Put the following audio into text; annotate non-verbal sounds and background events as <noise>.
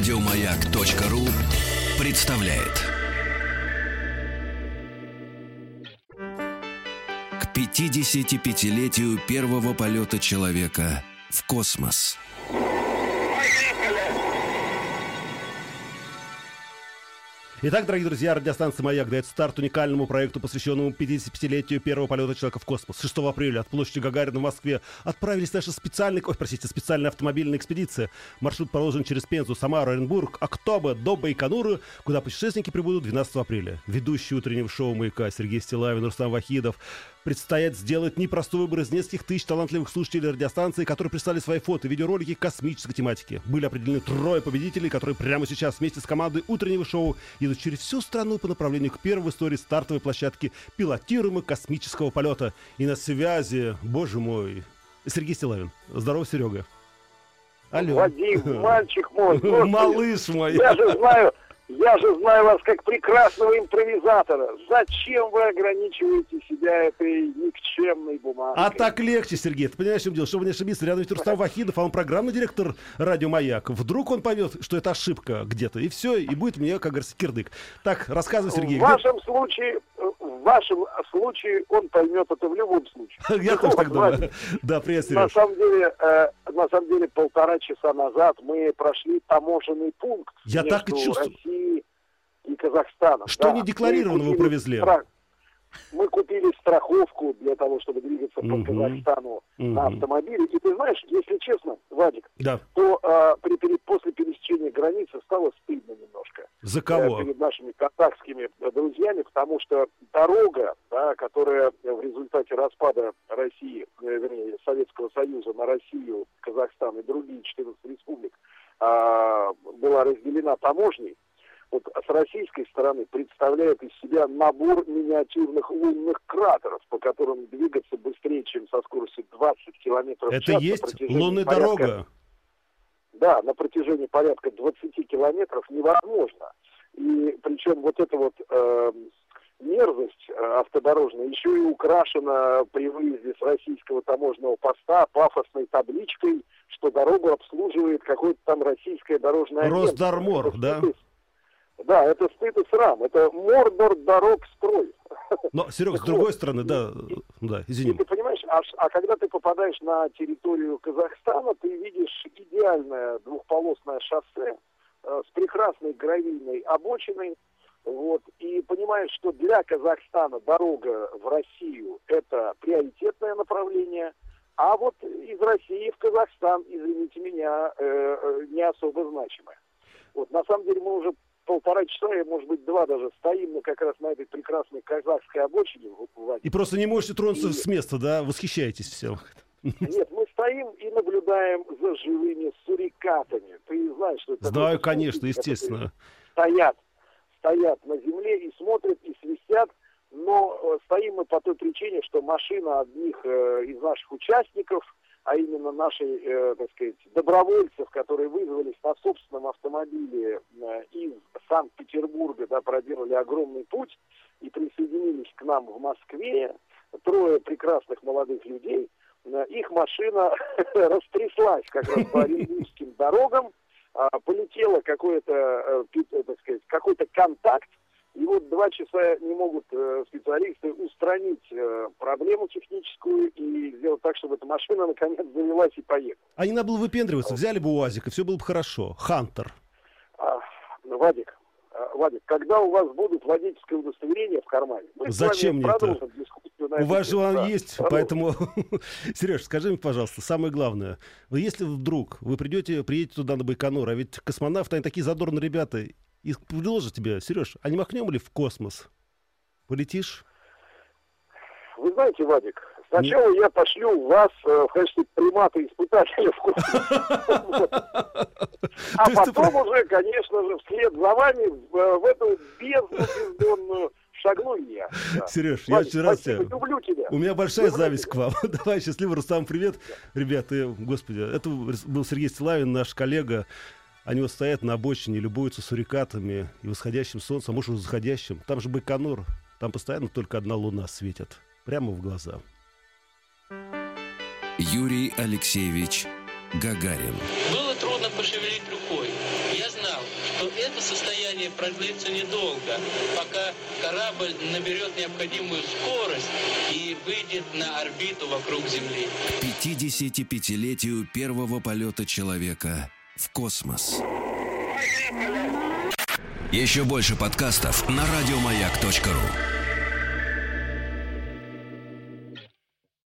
Радиомаяк.ру представляет. К 55-летию первого полета человека в космос. Итак, дорогие друзья, радиостанция «Маяк» дает старт уникальному проекту, посвященному 55-летию первого полета человека в космос. 6 апреля от площади Гагарина в Москве отправились наши специальные, ой, простите, специальная автомобильная экспедиция. Маршрут проложен через Пензу, Самару, Оренбург, Октоба до Байконура, куда путешественники прибудут 12 апреля. Ведущий утреннего шоу «Маяка» Сергей Стилавин, Рустам Вахидов, предстоит сделать непростой выбор из нескольких тысяч талантливых слушателей радиостанции, которые прислали свои фото и видеоролики космической тематики. Были определены трое победителей, которые прямо сейчас вместе с командой утреннего шоу едут через всю страну по направлению к первой в истории стартовой площадки пилотируемого космического полета. И на связи, боже мой, Сергей Стилавин. Здорово, Серега. Алло. Вадим, мальчик мой. <laughs> Малыш мой. Я же знаю, я же знаю вас как прекрасного импровизатора. Зачем вы ограничиваете себя этой никчемной бумагой? А так легче, Сергей. Ты понимаешь, в чем дело? Чтобы не ошибиться, рядом ведь Рустам Вахидов, а он программный директор радио «Маяк». Вдруг он поймет, что это ошибка где-то, и все, и будет мне, как говорится, кирдык. Так, рассказывай, Сергей. В вашем случае, в вашем случае он поймет это в любом случае. <laughs> Я тоже так думаю. <laughs> Да, привет, На самом деле, э, на самом деле, полтора часа назад мы прошли таможенный пункт. Я так и чувствую и Казахстана. Что да. не декларированного провезли? Страх. Мы купили страховку для того, чтобы двигаться по Казахстану на автомобиле. И ты знаешь, если честно, Вадик, да. то а, при, при, после пересечения границы стало стыдно немножко. За кого? Э, перед нашими казахскими друзьями, потому что дорога, да, которая в результате распада России, э, вернее, Советского Союза на Россию, Казахстан и другие 14 республик, а, была разделена таможней, вот с российской стороны представляет из себя набор миниатюрных лунных кратеров, по которым двигаться быстрее, чем со скоростью 20 километров в час. Это есть лунная порядка, дорога? Да, на протяжении порядка 20 километров невозможно. И причем вот эта вот э, мерзость автодорожная еще и украшена при выезде с российского таможенного поста пафосной табличкой, что дорогу обслуживает какое-то там российское дорожное Росдармор, да? Да, это стыд и срам. Это Мордор дорог строй. Но, Серег, с другой стороны, да, да, извини. Ты понимаешь, а, а когда ты попадаешь на территорию Казахстана, ты видишь идеальное двухполосное шоссе э, с прекрасной гравийной обочиной, вот, и понимаешь, что для Казахстана дорога в Россию это приоритетное направление, а вот из России в Казахстан, извините меня, э, э, не особо значимое. Вот, на самом деле мы уже полтора часа, и, может быть, два даже, стоим мы как раз на этой прекрасной казахской обочине. И просто не можете тронуться и... с места, да? Восхищаетесь всем. Нет, мы стоим и наблюдаем за живыми сурикатами. Ты знаешь, что это... Знаю, конечно, естественно. Стоят, стоят на земле и смотрят, и свистят, но э, стоим мы по той причине, что машина одних э, из наших участников – а именно нашей, э, так сказать, добровольцев, которые вызвались на собственном автомобиле э, Санкт-Петербурга, да, проделали огромный путь и присоединились к нам в Москве, трое прекрасных молодых людей, э, их машина <laughs> растряслась как раз по оренбургским дорогам, э, полетело какое-то, э, так сказать, какой-то контакт, и вот два часа не могут э, специалисты устранить э, проблему техническую и сделать так, чтобы эта машина наконец завелась и поехала. А не надо было выпендриваться, взяли бы УАЗик, и все было бы хорошо. Хантер. А, ну, Вадик, а, Вадик, когда у вас будут водительское удостоверение в кармане? Мы Зачем мне это? У вас же он да, есть, поэтому... <laughs> Сереж, скажи мне, пожалуйста, самое главное. Если вдруг вы придете, приедете туда на Байконур, а ведь космонавты, они такие задорные ребята, и предложат тебе, Сереж, а не махнем ли в космос? Полетишь? Вы знаете, Вадик, сначала Нет. я пошлю вас э, в качестве примата испытателя в. <laughs> А потом уже, конечно же, вслед за вами в эту бездну бездонную я. Сереж, я очень рад тебя. Люблю тебя. У меня большая зависть к вам. <laughs> Давай, счастливо, Рустам, привет. Ребята, господи, это был Сергей Стилавин, наш коллега. Они вот стоят на обочине, любуются сурикатами и восходящим солнцем, а может, уже заходящим. Там же Байконур, там постоянно только одна луна светит. Прямо в глаза. Юрий Алексеевич Гагарин. Было трудно пошевелить рукой. Я знал, что это состояние продлится недолго, пока корабль наберет необходимую скорость и выйдет на орбиту вокруг Земли. К 55-летию первого полета человека в космос. Еще больше подкастов на радиомаяк.ру